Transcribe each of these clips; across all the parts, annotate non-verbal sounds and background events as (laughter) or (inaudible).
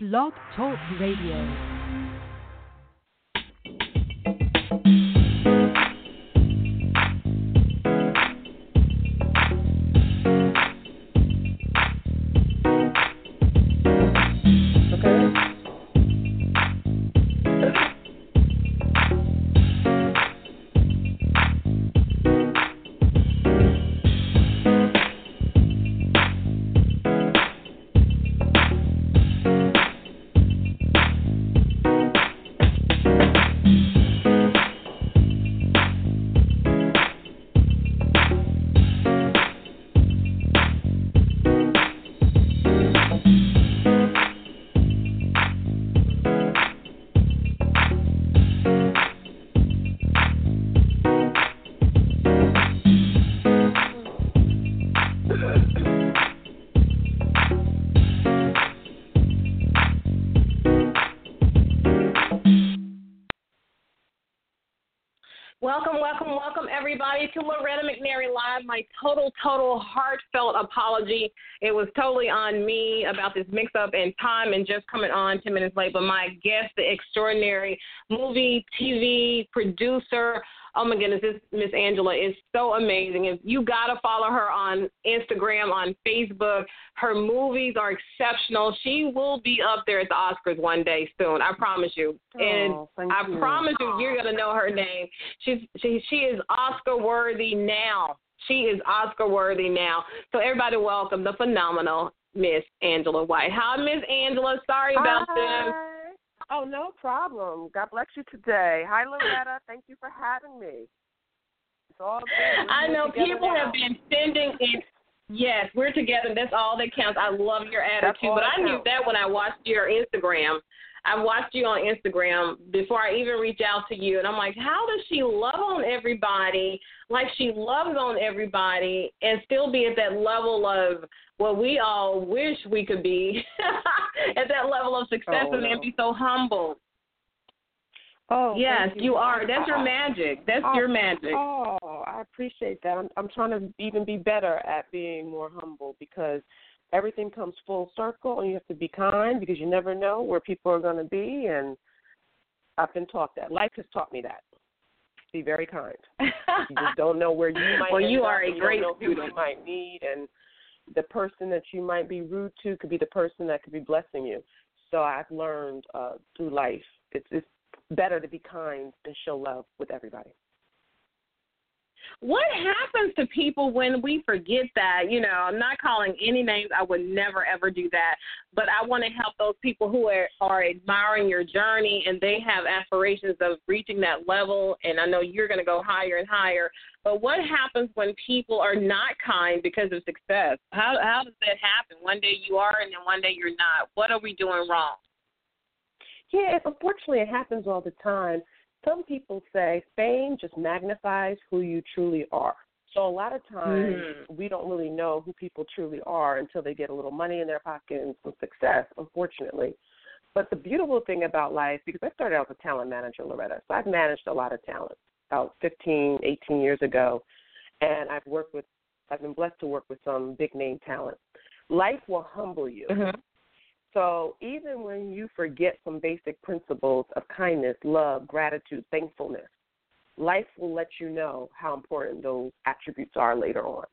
Blog Talk Radio. Total, total heartfelt apology. It was totally on me about this mix up in time and just coming on 10 minutes late. But my guest, the extraordinary movie, TV producer, oh my goodness, this Miss Angela is so amazing. If you gotta follow her on Instagram, on Facebook. Her movies are exceptional. She will be up there at the Oscars one day soon. I promise you. Oh, and Oh, thank I you. promise you, you're gonna know her name. She's she she is Oscar worthy now. She is Oscar worthy now. So everybody, welcome the phenomenal Miss Angela White. Hi, Miss Angela. Sorry about this. Oh, no problem. God bless you today. Hi, Loretta. Thank you for having me. It's all good. I know people now. have been sending in. Yes, we're together. That's all that counts. I love your attitude, but I knew that when I watched your Instagram. I watched you on Instagram before I even reached out to you, and I'm like, how does she love on everybody like she loves on everybody and still be at that level of what we all wish we could be (laughs) at that level of success Oh, and then no. be so humble. Oh, yes, thank you are. That's your Oh, magic. That's oh, your magic. Oh, I appreciate that. I'm, I'm trying to even be better at being more humble because everything comes full circle and you have to be kind because you never know where people are going to be. And I've been taught that. Life has taught me that. Be very kind. (laughs) You just don't know where you might Well, you are a great don't know who student. you might need and the person that you might be rude to could be the person that could be blessing you. So I've learned uh through life it's it's better to be kind and show love with everybody. What happens to people when we forget that? You know, I'm not calling any names. I would never ever do that. But I want to help those people who are, are admiring your journey and they have aspirations of reaching that level. And I know you're going to go higher and higher. But what happens when people are not kind because of success? How how does that happen? One day you are, and then one day you're not. What are we doing wrong? Yeah, unfortunately, it happens all the time. Some people say fame just magnifies who you truly are. So a lot of times Mhm. we don't really know who people truly are until they get a little money in their pocket and some success, unfortunately. But the beautiful thing about life, because I started out as a talent manager, Loretta, so I've managed a lot of talent about 15, 18 years ago, and I've worked with, I've been blessed to work with some big name talent. Life will humble you. So even when you forget some basic principles of kindness, love, gratitude, thankfulness, life will let you know how important those attributes are later on.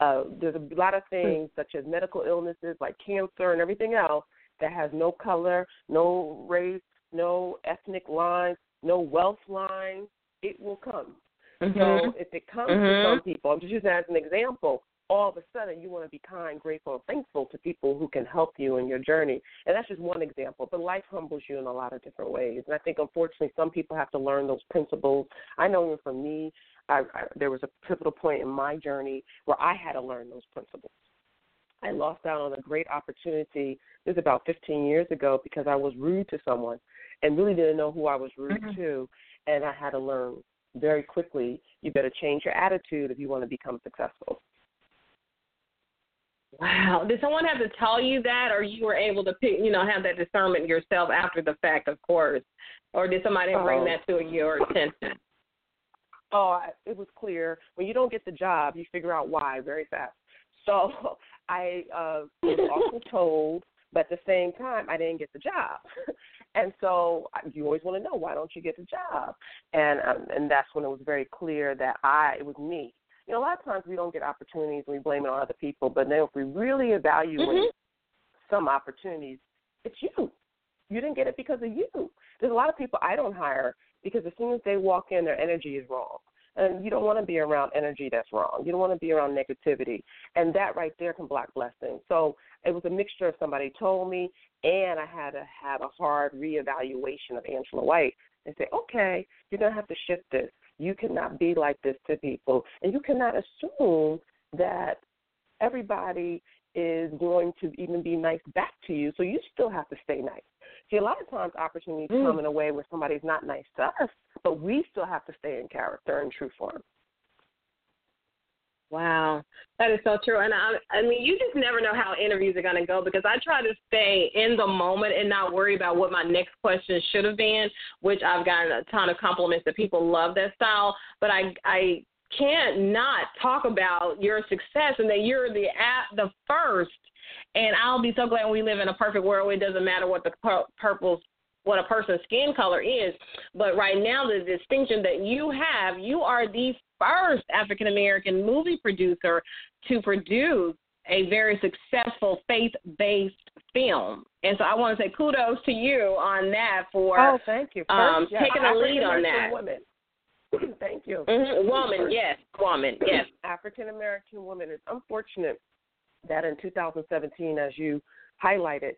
Uh, there's a lot of things such as medical illnesses like cancer and everything else that has no color, no race, no ethnic lines, no wealth lines. It will come. Mm-hmm. So if it comes to Mhm. some people, I'm just using that as an example, all of a sudden you want to be kind, grateful, and thankful to people who can help you in your journey. And that's just one example. But life humbles you in a lot of different ways. And I think unfortunately some people have to learn those principles. I know even for me, I, I, there was a pivotal point in my journey where I had to learn those principles. I lost out on a great opportunity. This was about 15 years ago because I was rude to someone and really didn't know who I was rude Mhm. to. And I had to learn very quickly you better change your attitude if you want to become successful. Wow. Did someone have to tell you that, or you were able to pick, you know, have that discernment yourself after the fact, of course, or did somebody bring Oh. that to your attention? Oh, I- it was clear when you don't get the job, you figure out why very fast. So (laughs) I uh, was also told But at the same time, I didn't get the job. (laughs) and so you always want to know why don't you get the job? And um, and that's when it was very clear that I it was me. You know, a lot of times we don't get opportunities and we blame it on other people, but then if we really evaluate mm-hmm. some opportunities, it's you. You didn't get it because of you. There's a lot of people I don't hire because as soon as they walk in, their energy is wrong. And you don't want to be around energy that's wrong. You don't want to be around negativity. And that right there can block blessings. So it was a mixture of somebody told me, and I had to have a hard reevaluation of Angela White and say, okay, you're going to have to shift this. You cannot be like this to people. And you cannot assume that everybody is going to even be nice back to you. So you still have to stay nice. See, a lot of times opportunities mm. come in a way where somebody's not nice to us, but we still have to stay in character and true form. Wow, that is so true. And I, I mean, you just never know how interviews are going to go because I try to stay in the moment and not worry about what my next question should have been. Which I've gotten a ton of compliments that people love that style, but I, I can't not talk about your success and that you're the at the first and I'll be so glad we live in a perfect world. It doesn't matter what the purple what a person's skin color is. But right now, the distinction that you have, you are the first African American movie producer to produce a very successful faith based film. And so I want to say kudos to you on that for oh, thank you. First, um, yes, taking a lead on that. Women. (clears throat) Thank you. Mm-hmm. Woman, yes, woman, (clears throat) yes. African American woman. It's unfortunate that in 2017, as you highlighted,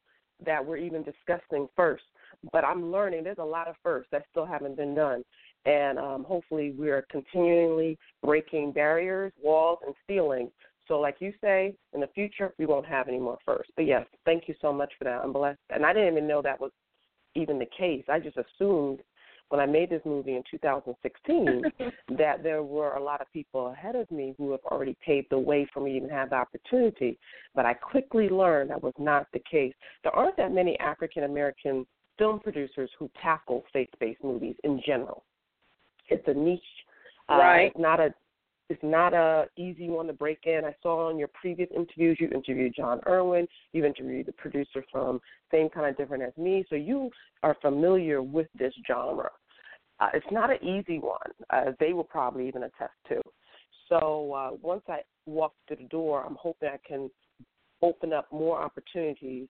that we're even discussing first. But I'm learning there's a lot of firsts that still haven't been done. And um, hopefully, we're continually breaking barriers, walls, and stealing. So, like you say, in the future, we won't have any more firsts. But yes, thank you so much for that. I'm blessed. And I didn't even know that was even the case. I just assumed when I made this movie in 2016 (laughs) that there were a lot of people ahead of me who have already paved the way for me to even have the opportunity. But I quickly learned that was not the case. There aren't that many African American film producers who tackle faith based movies in general. It's a niche. Uh, right. Uh, it's not a it's not a easy one to break in. I saw on your previous interviews you interviewed Jon Erwin, you interviewed the producer from Same Kind of Different as Me, so you are familiar with this genre. Uh, it's not an easy one. Uh, they will probably even attest to. So uh, once I walk through the door, I'm hoping I can open up more opportunities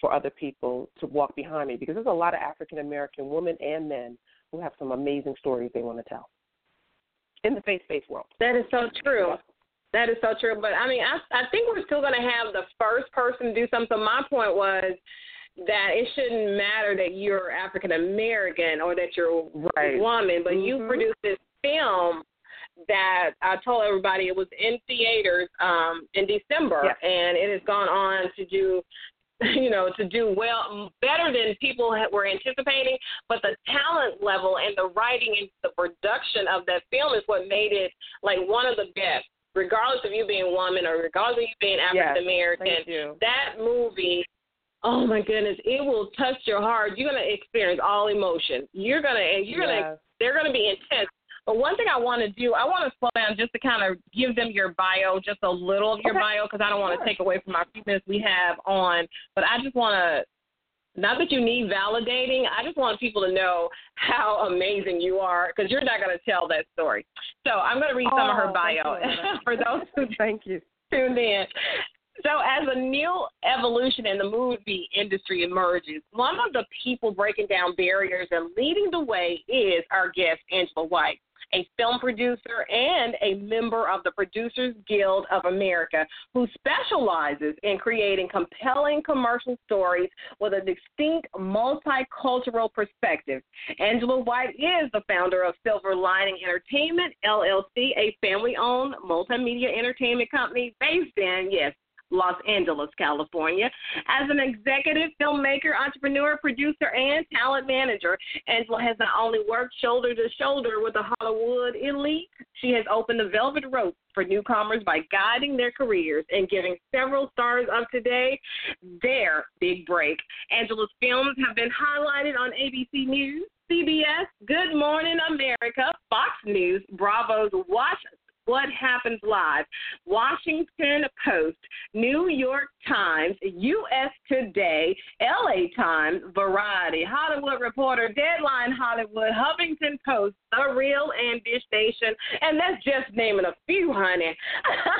for other people to walk behind me because there's a lot of African American women and men who have some amazing stories they want to tell in the faith based world. That is so true. That is so true. But I mean, I I think we're still going to have the first person do something. My point was that it shouldn't matter that you're African American or that you're right. a woman, but mm-hmm. you produced this film that I told everybody it was in theaters um in December yes. and it has gone on to do (laughs) you know, to do well, better than people were anticipating. But the talent level and the writing and the production of that film is what made it like one of the best. Regardless of you being a woman or regardless of you being African American, yes, that movie oh my goodness, it will touch your heart. You're gonna experience all emotion. You're gonna and you're yes. gonna they're gonna be intense. But one thing I want to do, I want to slow down just to kind of give them your bio, just a little of your okay. bio, because I don't want to take away from our few minutes we have on. But I just want to, not that you need validating, I just want people to know how amazing you are, because you're not going to tell that story. So I'm going to read oh, some of her oh, bio (laughs) for those who (laughs) thank you tuned in. So, as a new evolution in the movie industry emerges, one of the people breaking down barriers and leading the way is our guest, Angela White a film producer, and a member of the Producers Guild of America, who specializes in creating compelling commercial stories with a distinct multicultural perspective. Angela White is the founder of Silver Lining Entertainment, LLC, a family owned multimedia entertainment company based in, yes, Los Angeles, California. As an executive filmmaker, entrepreneur, producer, and talent manager, Angela has not only worked shoulder to shoulder with the Hollywood elite, she has opened the velvet rope for newcomers by guiding their careers and giving several stars of today their big break. Angela's films have been highlighted on ABC News, CBS, Good Morning America, Fox News, Bravo's Watch What Happens Live, Washington Post, New York Times, U.S. Today, L.A. Times, Variety, Hollywood Reporter, Deadline Hollywood, Huffington Post, The Real and Dish and that's just naming a few, honey.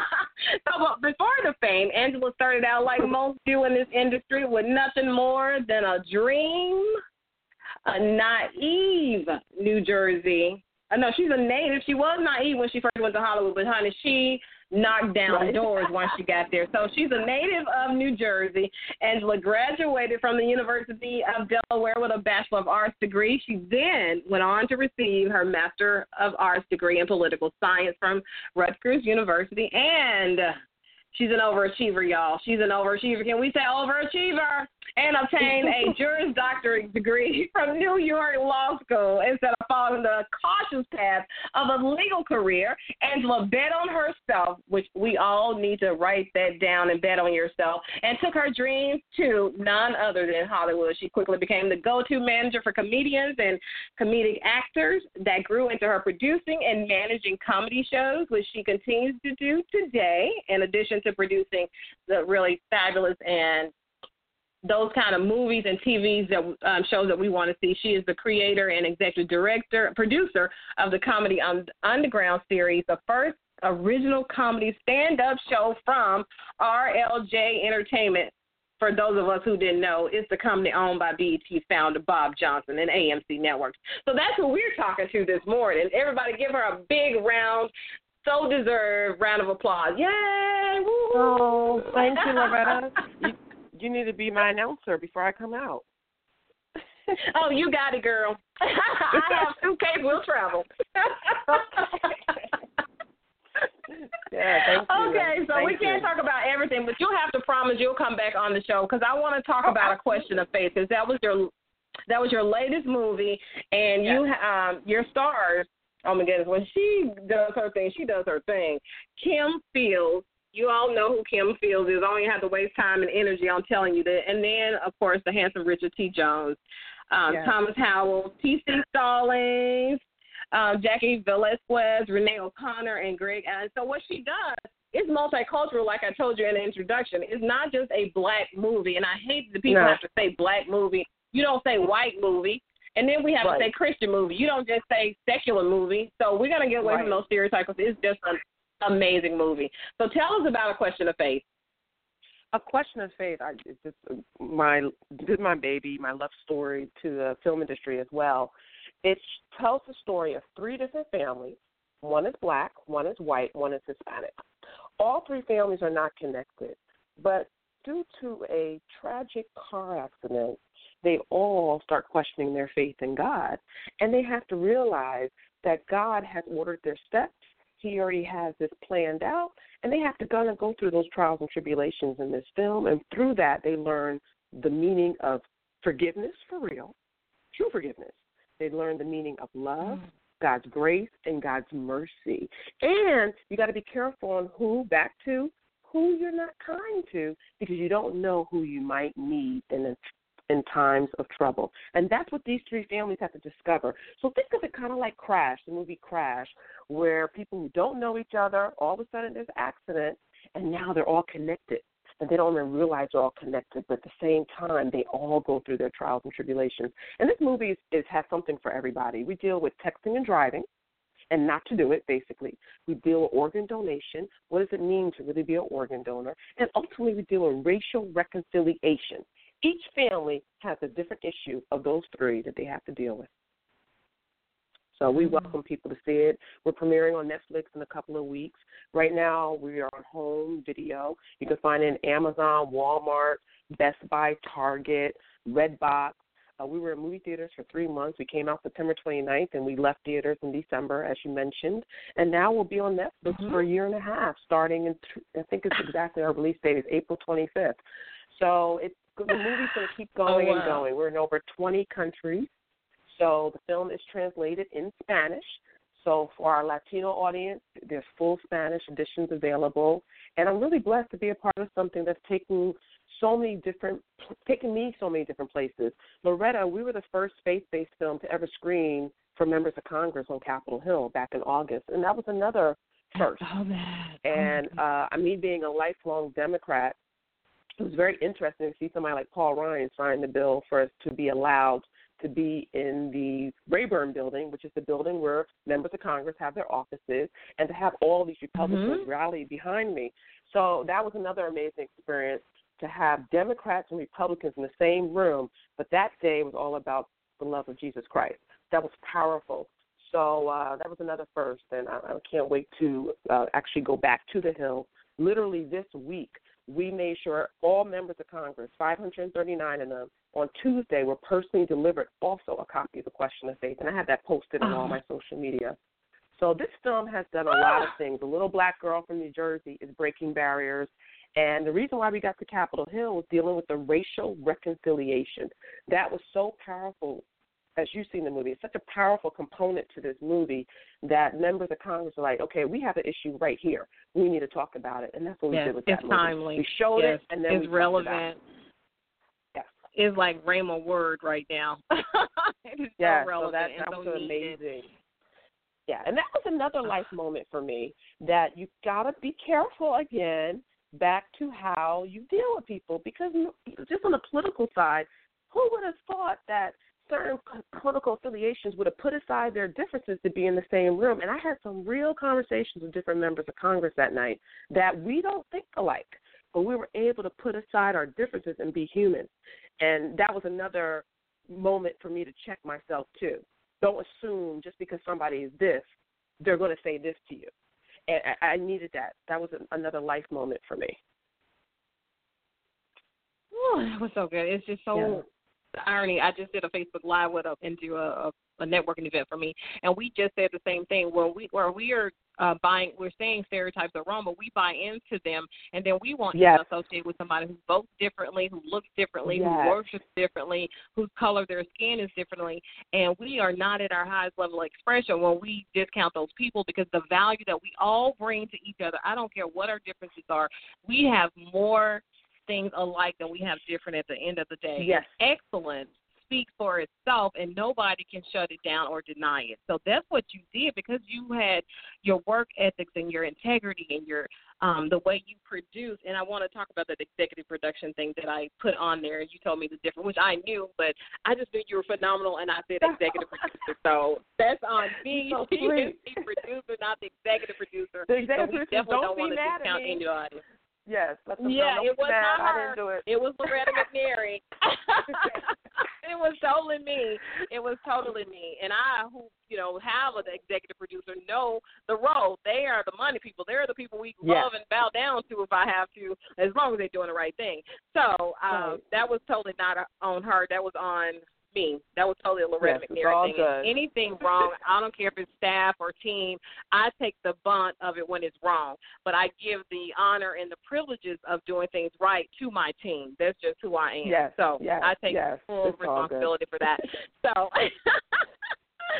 (laughs) so before the fame, Angela started out like most do in this industry with nothing more than a dream, a naive New Jersey. I know she's a native. She was naive when she first went to Hollywood, but honey, she knocked down right. doors once she got there. So she's a native of New Jersey. Angela graduated from the University of Delaware with a Bachelor of Arts degree. She then went on to receive her Master of Arts degree in Political Science from Rutgers University. And she's an overachiever, y'all. She's an overachiever. Can we say overachiever? and obtained a (laughs) Juris Doctorate degree from New York Law School instead following the cautious path of a legal career. Angela bet on herself, which we all need to write that down and bet on yourself, and took her dreams to none other than Hollywood. She quickly became the go to manager for comedians and comedic actors that grew into her producing and managing comedy shows, which she continues to do today, in addition to producing the really fabulous and those kind of movies and TVs that um, shows that we want to see. She is the creator and executive director, producer of the Comedy Underground series, the first original comedy stand-up show from RLJ Entertainment. For those of us who didn't know, it's the company owned by BET founder Bob Johnson and AMC Networks. So that's who we're talking to this morning. Everybody, give her a big round so deserved round of applause. Yay! Woo! Oh, thank you, Loretta. (laughs) you need to be my announcer before I come out. (laughs) oh, you got it, girl. (laughs) I have suitcase will travel. (laughs) yeah, okay, so thank we can't you. talk about everything, but you'll have to promise you'll come back on the show because I want to talk oh, about a question of faith because that was your that was your latest movie, and yes. you um your stars. Oh my goodness, when she does her thing, she does her thing. Kim Fields you all know who Kim Fields is. I don't even have to waste time and energy on telling you that. And then, of course, the handsome Richard T. Jones, um, yes. Thomas Howell, T.C. Stallings, um, Jaci Velasquez, Renee O'Connor, and GregAlan. So what she does is multicultural, like I told you in the introduction. It's not just a black movie, and I hate that people no. have to say black movie. You don't say white movie. And then we have right. to say Christian movie. You don't just say secular movie. So we're gonna get away right. from those stereotypes. It's just a amazing movie. So tell us about A Question of Faith. A Question of Faith. I, just my this my baby, my love story to the film industry as well. It tells the story of three different families. One is black, one is white, one is Hispanic. All three families are not connected, but due to a tragic car accident, they all start questioning their faith in God, and they have to realize that God has ordered their steps he already has this planned out, and they have to go and go through those trials and tribulations in this film, and through that they learn the meaning of forgiveness for real, true forgiveness. They learn the meaning of love, mm. God's grace, and God's mercy. And you got to be careful on who, back to who you're not kind to, because you don't know who you might need in a in times of trouble. And that's what these three families have to discover. So think of it kind of like Crash, the movie Crash, where people who don't know each other, all of a sudden there's accident, and now they're all connected. And they don't even realize they're all connected, but at the same time, they all go through their trials and tribulations. And this movie is, is has something for everybody. We deal with texting and driving, and not to do it, basically. We deal with organ donation. What does it mean to really be an organ donor? And ultimately, we deal with racial reconciliation. Each family has a different issue of those three that they have to deal with. So we mm-hmm. welcome people to see it. We're premiering on Netflix in a couple of weeks. Right now, we are on home video. You can find it in Amazon, Walmart, Best Buy, Target, Redbox. Uh, we were in movie theaters for three months. We came out September 29th, and we left theaters in December, as you mentioned. And now we'll be on Netflix mm-hmm. for a year and a half, starting in, I think it's exactly our release date is April 25th. So it's the movie's going to keep going oh, wow. and going. We're in over 20 countries. So the film is translated in Spanish. So for our Latino audience, there's full Spanish editions available. And I'm really blessed to be a part of something that's taking so many different, taking me so many different places. Loretta, we were the first faith-based film to ever screen for members of Congress on Capitol Hill back in August, and that was another first. Oh, that. And uh, me being a lifelong Democrat, it was very interesting to see somebody like Paul Ryan sign the bill for us to be allowed to be in the Rayburn building, which is the building where members of Congress have their offices, and to have all these Republicans mm-hmm. rally behind me. So that was another amazing experience to have Democrats and Republicans in the same room, but that day was all about the love of Jesus Christ. That was powerful. So uh, that was another first, and I, I can't wait to uh, actually go back to the Hill. Literally this week, we made sure all members of Congress, 539 of them, on Tuesday were personally delivered also a copy of the Question of Faith, and I had that posted on all ah. my social media. So this film has done a lot of ah. things. A little black girl from New Jersey is breaking barriers. And the reason why we got to Capitol Hill was dealing with the racial reconciliation. That was so powerful as you've seen the movie. It's such a powerful component to this movie that members of Congress are like, okay, we have an issue right here. We need to talk about it, and that's what yes, we did with that it's timely. We showed yes, it, and then it's we relevant. Yes, it's like Rhema word right now. (laughs) it is yeah, so relevant so that, and that so was needed. amazing. Yeah, and that was another life (sighs) moment for me that you gotta be careful again. Back to how you deal with people because just on the political side, who would have thought that certain political affiliations would have put aside their differences to be in the same room. And I had some real conversations with different members of Congress that night that we don't think alike, but we were able to put aside our differences and be human. And that was another moment for me to check myself too. Don't assume just because somebody is this, they're going to say this to you. And I, needed that. That was another life moment for me. Oh, that was so good. It's just so the irony, I just did a Facebook Live with a into a, a, a networking event for me, and we just said the same thing. Where we where we are uh, buying, we're saying stereotypes are wrong, but we buy into them, and then we want yes. to associate with somebody who votes differently, who looks differently, yes. who worships differently, whose color their skin is differently, and we are not at our highest level of expression when we discount those people because the value that we all bring to each other. I don't care what our differences are, we have more things alike than we have different at the end of the day. Yes. Excellence speaks for itself and nobody can shut it down or deny it. So that's what you did because you had your work ethics and your integrity and your um the way you produce and I want to talk about that executive production thing that I put on there. You told me the difference which I knew, but I just knew you were phenomenal and I said executive (laughs) producer. So that's on me. So (laughs) the producer, not the executive producer. The executive so we producer definitely don't, don't want to discount at me. Yes. Yeah, it was mad. not I her. didn't do it. It was Loretta McNary. (laughs) (laughs) it was totally me. It was totally me. And I, who you know have an executive producer, know the role. They are the money people. They're the people we yes. love and bow down to if I have to, as long as they're doing the right thing. So um, right. that was totally not on her. That was on me. That was totally a Loretta yes, McNary thing. Good. Anything wrong, I don't care if it's staff or team. I take the bunt of it when it's wrong, but I give the honor and the privileges of doing things right to my team. That's just who I am. Yes, so yes, I take yes, full responsibility for that. (laughs) So (laughs)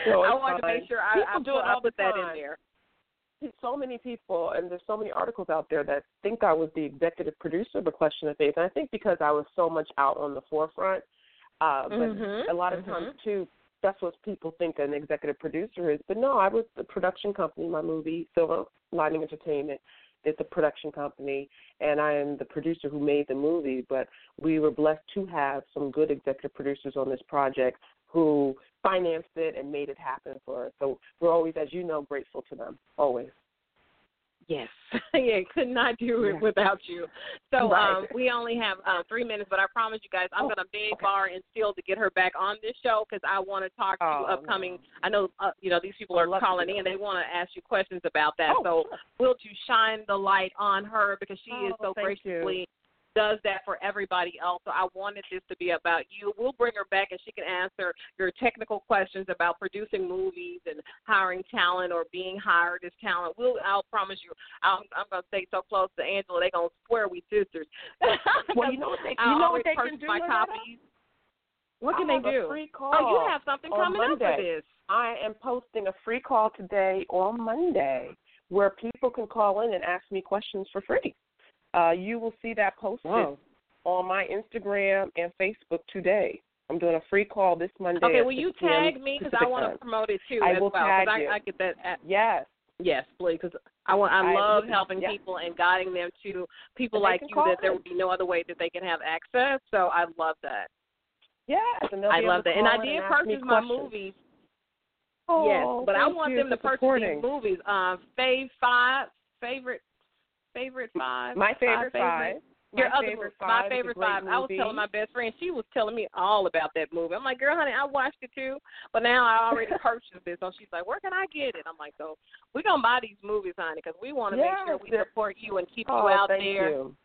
no, I wanted fine. to make sure I, I, do put, it I all put that in there. So many people, and there's so many articles out there that think I was the executive producer of A Question of Faith. And I think because I was so much out on the forefront, uh, but mm-hmm. a lot of mm-hmm. times too, that's what people think an executive producer is. But no, I was the production company. My movie, Silver Lining Entertainment, is the production company, and I am the producer who made the movie. But we were blessed to have some good executive producers on this project who financed it and made it happen for us. So we're always, as you know, grateful to them. Always. Yes. (laughs) yeah, could not do it Yeah. without you. So Right. um, we only have uh, three minutes, but I promise you guys, I'm Oh, going to beg okay. Bar and Steele to get her back on this show because I want to talk to Oh, upcoming. no. I know, uh, you know, these people are calling in. They want to ask you questions about that. Oh, so sure. will you shine the light on her because she is Oh, so graciously. you. Does that for everybody else. So I wanted this to be about you. We'll bring her back and she can answer your technical questions about producing movies and hiring talent or being hired as talent. We'll I'll promise you I'm I'm gonna stay so close to Angela, they're gonna swear we sisters. (laughs) Well, you know what they, you know what they can do. my copies. What can I they do? free call Oh, you have something coming up for this. I am posting a free call today on Monday where people can call in and ask me questions for free. Uh, you will see that posted Whoa. on my Instagram and Facebook today. I'm doing a free call this Monday. Okay, will you tag me because I want to promote it too I as will well. tag I, you. I get that. At, Yes, Yes, please, because I want. I, I- love helping people and guiding them to people And like you that there would be no other way that they can have access. So I love that. Yes, and I love that, and I did me purchase my movies. Oh, yes, but I want them to purchase these movies. Um, fave five, favorite, favorite five. My favorite five. Your my other favorite movie, five. my favorite five. I was telling my best friend, she was telling me all about that movie. I'm like, girl, honey, I watched it too, but now I already (laughs) purchased it. So she's like, where can I get it? I'm like, so we're gonna buy these movies, honey, because we want to make sure we support you and keep oh, you out thank there. You.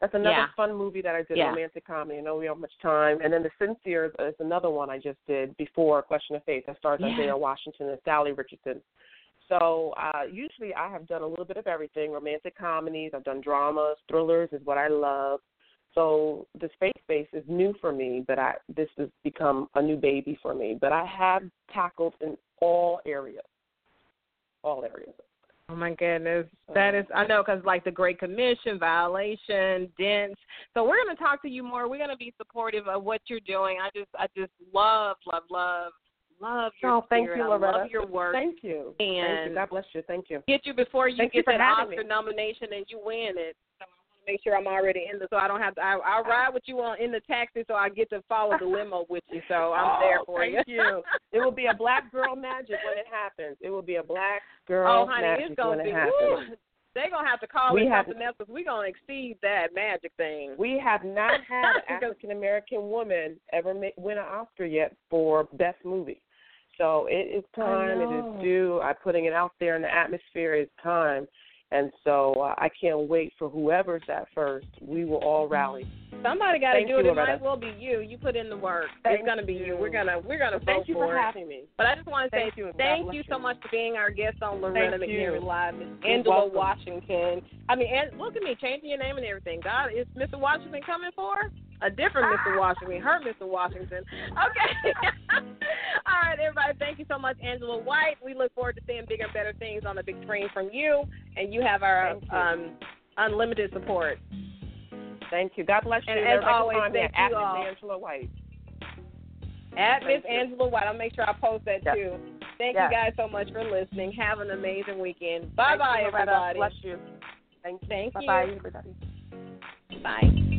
That's another Yeah. fun movie that I did, Yeah. romantic comedy. I know we don't have much time. And then The Sin Seer is another one I just did before Question of Faith. That stars Yeah. Isaiah Washington and Salli Richardson. So uh, usually I have done a little bit of everything: romantic comedies. I've done dramas, thrillers is what I love. So the space space is new for me, but I this has become a new baby for me. But I have tackled in all areas, all areas. Oh my goodness, that is I know because like the Great Commission, violation, Dense. So we're gonna talk to you more. We're gonna be supportive of what you're doing. I just I just love love love love your Oh, thank spirit. you, I love your work. Thank you. Thank you. God bless you. Thank you. Get you before you Thank get you that Oscar me. nomination and you win it. So I want to make sure I'm already in the so I don't have to. I, I'll ride with you on in the taxi so I get to follow the (laughs) limo with you. So I'm oh, there for you. thank you. you. (laughs) It will be a black girl magic when it happens. It will be a black oh, girl magic. oh honey, magic it's gonna when be. it happens. Woo, they're gonna have to call We it have- something else because we're gonna exceed that magic thing. We have not (laughs) had an African American woman ever ma- win an Oscar yet for best movie. So it is time. It is due. I'm putting it out there in the atmosphere. It's time. And so uh, I can't wait for whoever's that first. We will all rally. Somebody got to do it. It might as well be you. You put in the work. Thank it's gonna be you. you. We're gonna we're gonna vote Thank you for having me. But I just want to say Thank you, thank you you. so much for being our guest on Thank McNary. Live, Miss Angela welcome. Washington. I mean, and look at me changing your name and everything. God, is Mr. Washington coming for? A different Mr. Washington. Her Mr. Washington. Okay. (laughs) All right, everybody. Thank you so much, Angela White. We look forward to seeing bigger and better things on the big screen from you, and you have our you. um, unlimited support. Thank you. God bless you. And as Everybody can always, thank at you Miss all. Angela White. At Miss. Angela White. I'll make sure I post that Yes. too. Thank Yes. you guys so much for listening. Have an amazing weekend. Bye bye, everybody. Bless you. Thank you. Thank Bye bye, you. everybody. Bye.